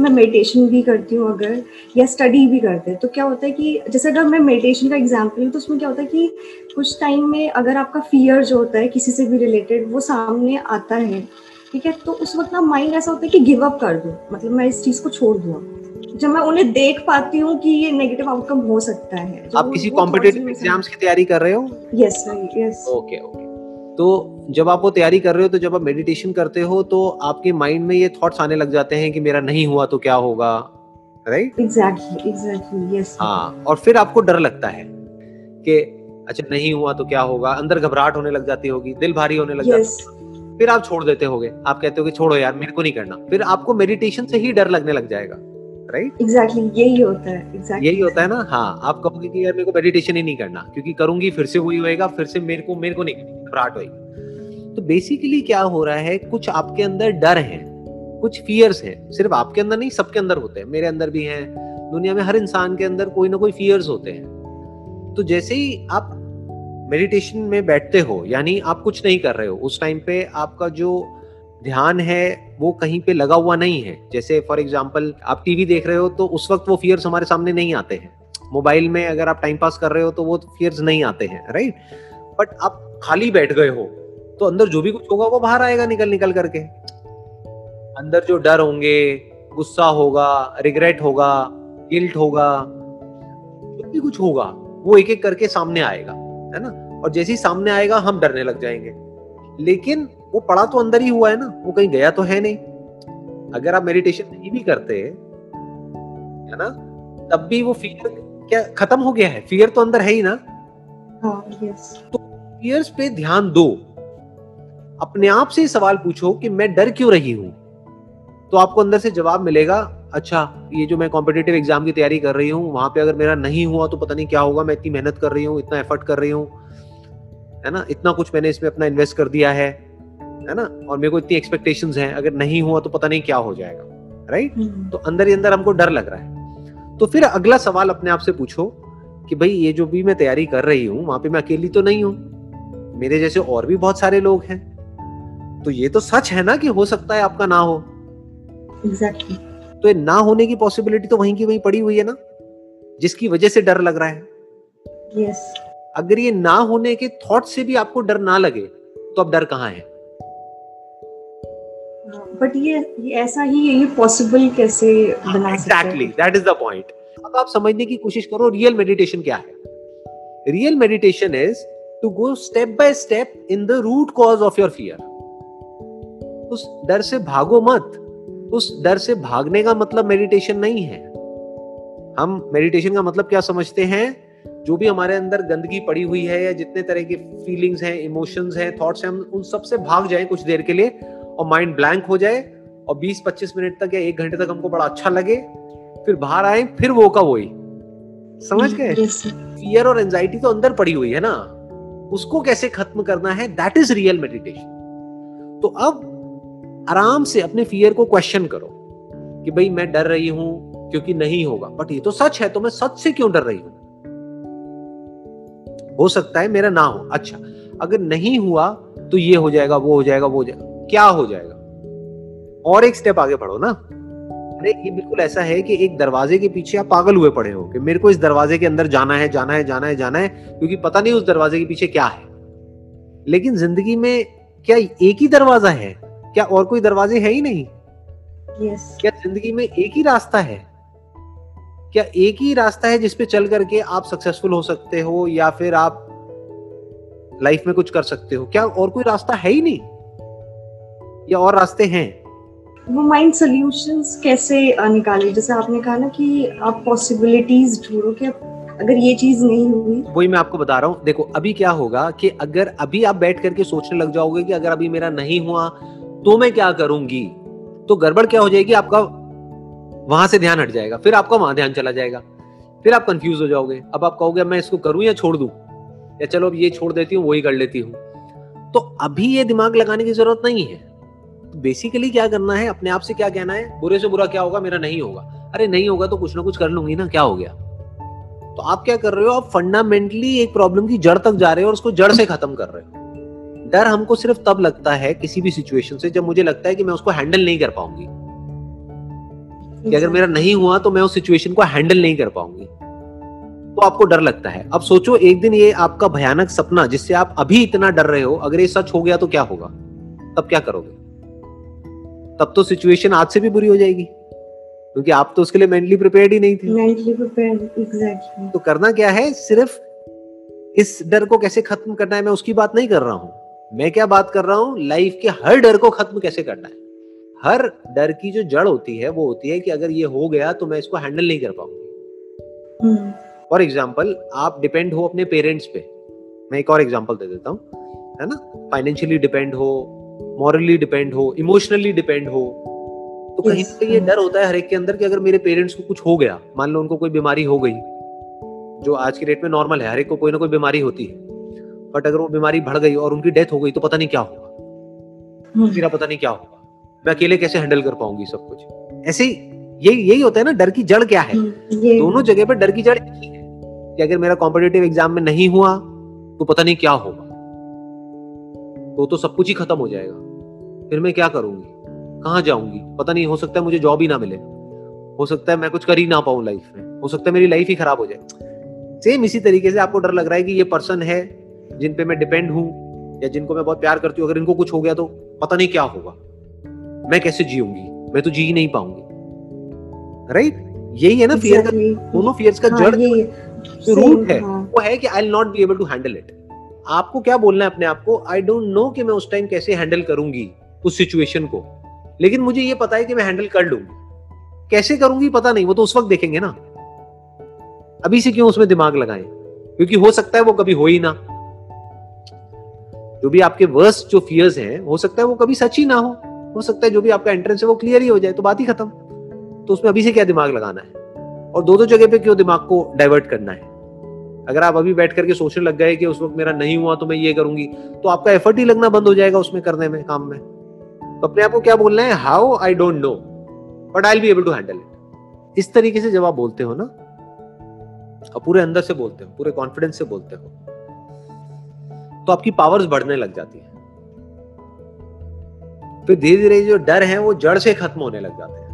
मैं मेडिटेशन भी करती हूँ अगर या स्टडी भी करते हैं तो क्या होता है कि जैसे अगर मैं मेडिटेशन का एग्ज़ाम्पल हूँ तो उसमें क्या होता है कि कुछ टाइम में अगर आपका फियर जो होता है किसी से भी रिलेटेड वो सामने आता है ठीक है? तो उस वक्त ना माइंड ऐसा होता है कि गिव अप कर दो मतलब मैं इस चीज़ को छोड़ दूँ। जब मैं उन्हें देख पाती हूँ कि ये नेगेटिव आउटकम हो सकता है आप किसी कॉम्पिटेटिव एग्ज़ाम्स की तैयारी कर रहे हो? यस यस ओके ओके तो जब आप वो तैयारी कर रहे हो तो जब आप मेडिटेशन करते हो तो आपके माइंड में ये थॉट्स आने लग जाते हैं कि मेरा नहीं हुआ तो क्या होगा? राइट एग्जैक्टली एग्जैक्टली यस हाँ और फिर आपको डर लगता है कि अच्छा नहीं हुआ तो क्या होगा? अंदर घबराहट होने लग जाती होगी दिल भारी होने लग yes. जाता फिर आप छोड़ देते होगे। आप कहते हो कि छोड़ो यार मेरे को नहीं करना। फिर आपको मेडिटेशन से ही डर लगने लग जाएगा। राइट एग्जैक्टली exactly, यही होता है exactly. यही होता है ना? हाँ आप कहोगे कि यार मेरे को मेडिटेशन ही नहीं करना क्योंकि करूँगी फिर से वही होएगा फिर से मेरे को मेरे को नहीं घबराहट होगी तो बेसिकली क्या हो रहा है, कुछ आपके अंदर डर है, कुछ फियर्स हैं। सिर्फ़ आपके अंदर नहीं, सबके अंदर होते हैं। मेरे अंदर भी हैं। दुनिया में हर इंसान के अंदर कोई ना कोई फियर्स होते हैं। तो जैसे ही आप मेडिटेशन में बैठते हो, यानी आप कुछ नहीं कर रहे हो, उस टाइम पे आपका जो ध्यान है, वो कहीं पे लगा हुआ नहीं है। जैसे फॉर एग्ज़ाम्पल आप टीवी देख रहे हो तो उस वक्त वो फियर्स हमारे सामने नहीं आते हैं। मोबाइल में अगर आप टाइम पास कर रहे हो तो वो फियर्स नहीं आते हैं राइट बट आप खाली बैठ गए हो तो अंदर जो भी कुछ होगा वो बाहर आएगा निकल निकल करके। अंदर जो डर होंगे गुस्सा होगा रिग्रेट होगा गिल्ट होगा जो भी कुछ होगा वो एक एक करके सामने आएगा है ना? और जैसे ही सामने आएगा हम डरने लग जाएँगे। लेकिन वो पड़ा तो अंदर ही हुआ है ना वो कहीं गया तो है नहीं। अगर आप मेडिटेशन नहीं भी करते है ना तब भी वो फियर क्या खत्म हो गया है? फियर तो अंदर है ही ना। हाँ, यस तो फियर्स पे ध्यान दो। अपने आप से सवाल पूछो कि मैं डर क्यों रही हूँ? तो आपको अंदर से जवाब मिलेगा अच्छा ये जो मैं कॉम्पिटेटिव एग्ज़ाम की तैयारी कर रही हूँ वहाँ पे अगर मेरा नहीं हुआ तो पता नहीं क्या होगा मैं इतनी मेहनत कर रही हूँ इतना एफर्ट कर रही हूँ है ना? इतना कुछ मैंने इसमें अपना इन्वेस्ट कर दिया है है ना? और मेरे को इतनी एक्सपेक्टेशंस हैं अगर नहीं हुआ तो पता नहीं क्या हो जाएगा। Right hmm. तो अंदर ही अंदर हमको डर लग रहा है। तो फिर अगला सवाल अपने आप से पूछो कि भाई ये जो भी मैं तैयारी कर रही हूँ वहाँ पे मैं अकेली तो नहीं हूँ? मेरे जैसे और भी बहुत सारे लोग हैं। तो ये तो सच है ना कि हो सकता है आपका ना हो? Exactly exactly. तो ये ना होने की पॉसिबिलिटी तो वहीं की वहीं पड़ी हुई है ना? जिसकी वजह से डर लग रहा है। Yes. अगर ये ना होने के थॉट से भी आपको डर ना लगे तो अब डर कहाँ है? बट ये, ये ऐसा ही है ये पॉसिबल कैसे बना exactly that is the point अब आप समझने की कोशिश करो रियल मेडिटेशन क्या है? Real meditation is to go step by step in the root cause of your fear उस डर से भागो मत। उस डर से भागने का मतलब मेडिटेशन नहीं है। हम मेडिटेशन का मतलब क्या समझते हैं? जो भी हमारे अंदर गंदगी पड़ी हुई है या जितने तरह के फीलिंग्स हैं इमोशंस हैं थॉट्स हैं हम उन सबसे भाग जाएँ कुछ देर के लिए और माइंड ब्लैंक हो जाए और 20-25 मिनट तक या एक घंटे तक हमको बड़ा अच्छा लगे फिर बाहर आए फिर वो का वही समझ गए? फियर और एंजाइटी तो अंदर पड़ी हुई है ना? उसको कैसे खत्म करना है? दैट इज़ रियल मेडिटेशन तो अब आराम से अपने फियर को क्वेश्चन करो कि भाई मैं डर रही हूँ क्योंकि नहीं होगा। बट ये तो सच है तो मैं सच से क्यों डर रही हूँ? हो सकता है मेरा ना हो। अच्छा अगर नहीं हुआ तो ये हो जाएगा, वो हो जाएगा, वो हो जाएगा। क्या हो जाएगा? और एक स्टेप आगे बढ़ो ना। अरे ये बिल्कुल ऐसा है कि एक दरवाजे के पीछे आप पागल हुए पड़े हो कि मेरे को इस दरवाजे के अंदर जाना है जाना है जाना है जाना है क्योंकि पता नहीं उस दरवाजे के पीछे क्या है। लेकिन ज़िंदगी में क्या एक ही दरवाज़ा है? क्या और कोई दरवाजे है ही नहीं? Yes. क्या ज़िंदगी में एक ही रास्ता है? क्या एक ही रास्ता है जिसपे चल करके आप सक्सेसफुल हो सकते हो या फिर आप लाइफ में कुछ कर सकते हो? क्या और कोई रास्ता है ही नहीं? या और रास्ते हैं? वो माइंड सॉल्यूशंस कैसे निकाले? जैसे आपने कहा ना कि आप पॉसिबिलिटीज ढूंढो कि अगर ये चीज़ नहीं हुई। वही मैं आपको बता रहा हूँ। देखो, अभी क्या होगा कि अगर अभी आप बैठ करके सोचने लग जाओगे कि अगर अभी मेरा नहीं हुआ तो मैं क्या करूँगी? तो गड़बड़ क्या हो जाएगी? आपका वहाँ से ध्यान हट जाएगा। फिर आपका वहाँ ध्यान चला जाएगा। फिर आप कंफ्यूज हो जाओगे। अब आप कहोगे मैं इसको करूँ या छोड़ दूँ? या चलो, अब ये छोड़ देती हूँ, वही कर लेती हूँ। तो अभी ये दिमाग लगाने की ज़रूरत नहीं है। बेसिकली क्या करना है? अपने आप से क्या कहना है? बुरे से बुरा क्या होगा? मेरा नहीं होगा। अरे नहीं होगा तो कुछ ना कुछ कर लूँगी ना, क्या हो गया? तो आप क्या कर रहे हो? आप फंडामेंटली एक प्रॉब्लम की जड़ तक जा रहे हो और उसको जड़ से खत्म कर रहे हो। डर हमको सिर्फ़ तब लगता है किसी भी सिचुएशन से जब मुझे लगता है कि मैं उसको हैंडल नहीं कर पाऊँगी। कि अगर मेरा नहीं हुआ तो मैं उस सिचुएशन को हैंडल नहीं कर पाऊँगी। तो आपको डर लगता है। अब सोचो, एक दिन ये आपका भयानक सपना जिससे आप अभी इतना डर रहे हो, अगर ये सच हो गया तो क्या होगा? तब क्या करोगे? तब तो सिचुएशन आज से भी बुरी हो जाएगी। क्योंकि आप तो उसके लिए मेंटली प्रिपेयर्ड ही नहीं थे। मेंटली प्रिपेयर्ड एग्जैक्टली तो करना क्या है? सिर्फ़ इस डर को कैसे खत्म करना है? मैं उसकी बात नहीं कर रहा हूँ। मैं क्या बात कर रहा हूँ? लाइफ के हर डर को खत्म कैसे करना है? हर डर की जो जड़ होती है वो होती है कि अगर ये हो गया तो मैं इसको हैंडल नहीं कर पाऊँगी। फॉर एग्ज़ाम्पल आप डिपेंड हो अपने पेरेंट्स पे। मैं एक और एग्ज़ाम्पल दे देता हूँ। है ना? फाइनेंशियली डिपेंड हो मॉरली डिपेंड हो इमोशनली डिपेंड हो तो कहीं ना कहीं ये डर होता है हर एक के अंदर कि अगर मेरे पेरेंट्स को कुछ हो गया मान लो उनको कोई बीमारी हो गई जो आज की डेट में नॉर्मल है हर एक को कोई ना कोई बीमारी होती है बट अगर वो बीमारी बढ़ गई और उनकी डेथ हो गई तो पता नहीं क्या होगा। मेरा पता नहीं क्या होगा। मैं अकेले कैसे हैंडल कर पाऊँगी सब कुछ? ऐसे ही यही यही होता है ना डर की जड़ क्या है? हम्म, दोनों जगह पर डर की जड़ एक ही है कि अगर मेरा कॉम्पिटेटिव एग्ज़ाम में नहीं हुआ तो पता नहीं क्या होगा। तो तो सब कुछ ही खत्म हो जाएगा। फिर मैं क्या करूँगी? कहाँ जाऊँगी? पता नहीं हो सकता है मुझे जॉब ही ना मिले। हो सकता है मैं कुछ कर ही ना पाऊँ लाइफ में। हो सकता है मेरी लाइफ ही खराब हो जाए। सेम इसी तरीके से आपको डर लग रहा है कि ये पर्सन है जिन पे मैं डिपेंड हूँ या जिनको मैं बहुत प्यार करती हूँ। अगर इनको कुछ हो गया तो पता नहीं क्या होगा। मैं कैसे जीऊँगी मैं तो जी ही नहीं पाऊँगी। राइट यही है ना फियर का दोनों फियर्स का हाँ, जड़ रूट है। हाँ. वो है कि I not be able to handle it आपको क्या बोलना है अपने आप को? आई डोंट नो कि मैं उस टाइम कैसे हैंडल करूँगी उस सिचुएशन को। लेकिन मुझे ये पता है कि मैं हैंडल कर लूँगी। कैसे करूँगी पता नहीं, वो तो उस वक्त देखेंगे ना। अभी से क्यों उसमें दिमाग लगाए? क्योंकि हो सकता है वो कभी हो ही ना। जो भी आपके वर्स्ट जो फियर्स हैं, हो सकता है वो कभी सच ही ना हो। हो सकता है जो भी आपका एंट्रेंस है वो क्लियर ही हो जाए तो बात ही खत्म। तो उसमें अभी से क्या दिमाग लगाना है? और दो दो जगह पे क्यों दिमाग को डाइवर्ट करना है? अगर आप अभी बैठ करके सोचने लग गए कि उस वक्त मेरा नहीं हुआ तो मैं ये करूँगी तो आपका एफर्ट ही लगना बंद हो जाएगा उसमें करने में, काम में। तो अपने आप को क्या बोलना है? How I don't know but I be able to handle it इस तरीके से जब आप बोलते हो ना, और पूरे अंदर से बोलते हो, पूरे कॉन्फिडेंस से बोलते हो तो आपकी पावर्स बढ़ने लग जाती है। फिर धीरे धीरे जो डर है, वो जड़ से खत्म होने लग जाते हैं।